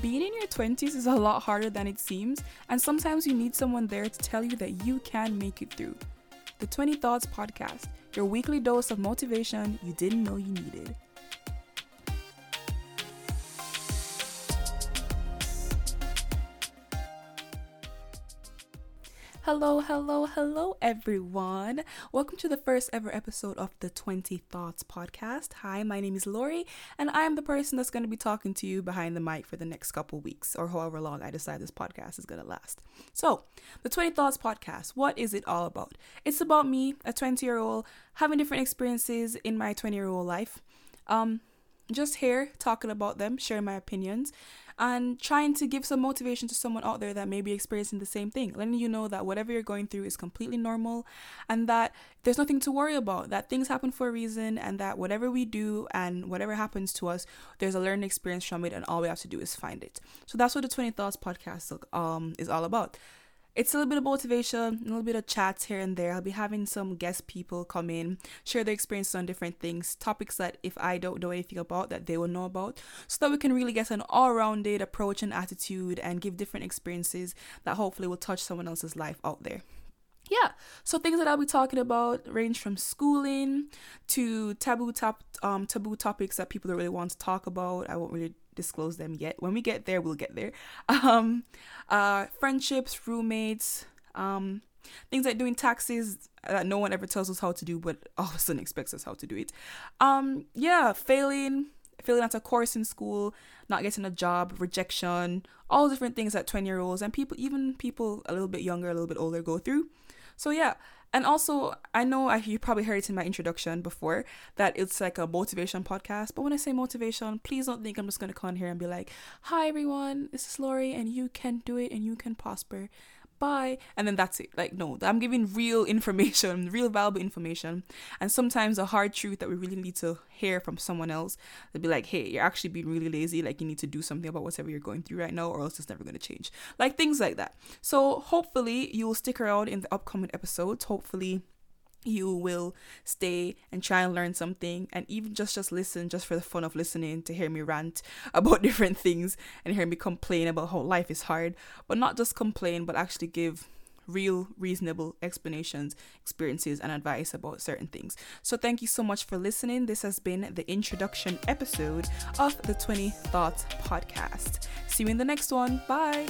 Being in your 20s is a lot harder than it seems, and sometimes you need someone there to tell you that you can make it through. The 20 Thoughts Podcast, your weekly dose of motivation you didn't know you needed. Hello, hello, hello, everyone. Welcome to the first ever episode of the 20 Thoughts podcast. Hi, my name is Lori, and I am the person that's going to be talking to you behind the mic for the next couple weeks or however long I decide this podcast is going to last. So, the 20 Thoughts podcast, what is it all about? It's about me, a 20 year old, having different experiences in my 20 year old life. Um, just here talking about them, sharing my opinions, and trying to give some motivation to someone out there that may be experiencing the same thing, letting you know that whatever you're going through is completely normal and that there's nothing to worry about, that things happen for a reason, and that whatever we do and whatever happens to us, there's a learning experience from it, and all we have to do is find it. So that's what the 20 Thoughts podcast um, is all about it's a little bit of motivation, a little bit of chats here and there. I'll be having some guest people come in, share their experiences on different things, topics that if I don't know anything about, that they will know about, so that we can really get an all rounded approach and attitude and give different experiences that hopefully will touch someone else's life out there yeah so things that i'll be talking about range from schooling to taboo top um taboo topics that people don't really want to talk about i won't really disclose them yet. When we get there, we'll get there. Um, uh, friendships, roommates, um, things like doing taxes that no one ever tells us how to do, but all of a sudden expects us how to do it. Um, yeah, failing, failing at a course in school, not getting a job, rejection, all different things that 20 year olds and people, even people a little bit younger, a little bit older, go through. So, yeah, and also, I know I, you probably heard it in my introduction before that it's like a motivation podcast. But when I say motivation, please don't think I'm just to come here and be like, Hi, everyone, this is Lori, and you can do it and you can prosper bye and then that's it. Like no i'm giving real information real valuable information. And sometimes a hard truth that we really need to hear from someone else they'll be like hey you're actually being really lazy. Like you need to do something about whatever you're going through right now or else it's never going to change. Like things like that. So hopefully you'll stick around in the upcoming episodes. Hopefully you will stay and try and learn something and even just just listen just for the fun of listening to hear me rant about different things and hear me complain about how life is hard. But not just complain but actually give real reasonable explanations experiences and advice about certain things. So thank you so much for listening. This has been the introduction episode of the 20 thoughts podcast. See you in the next one. Bye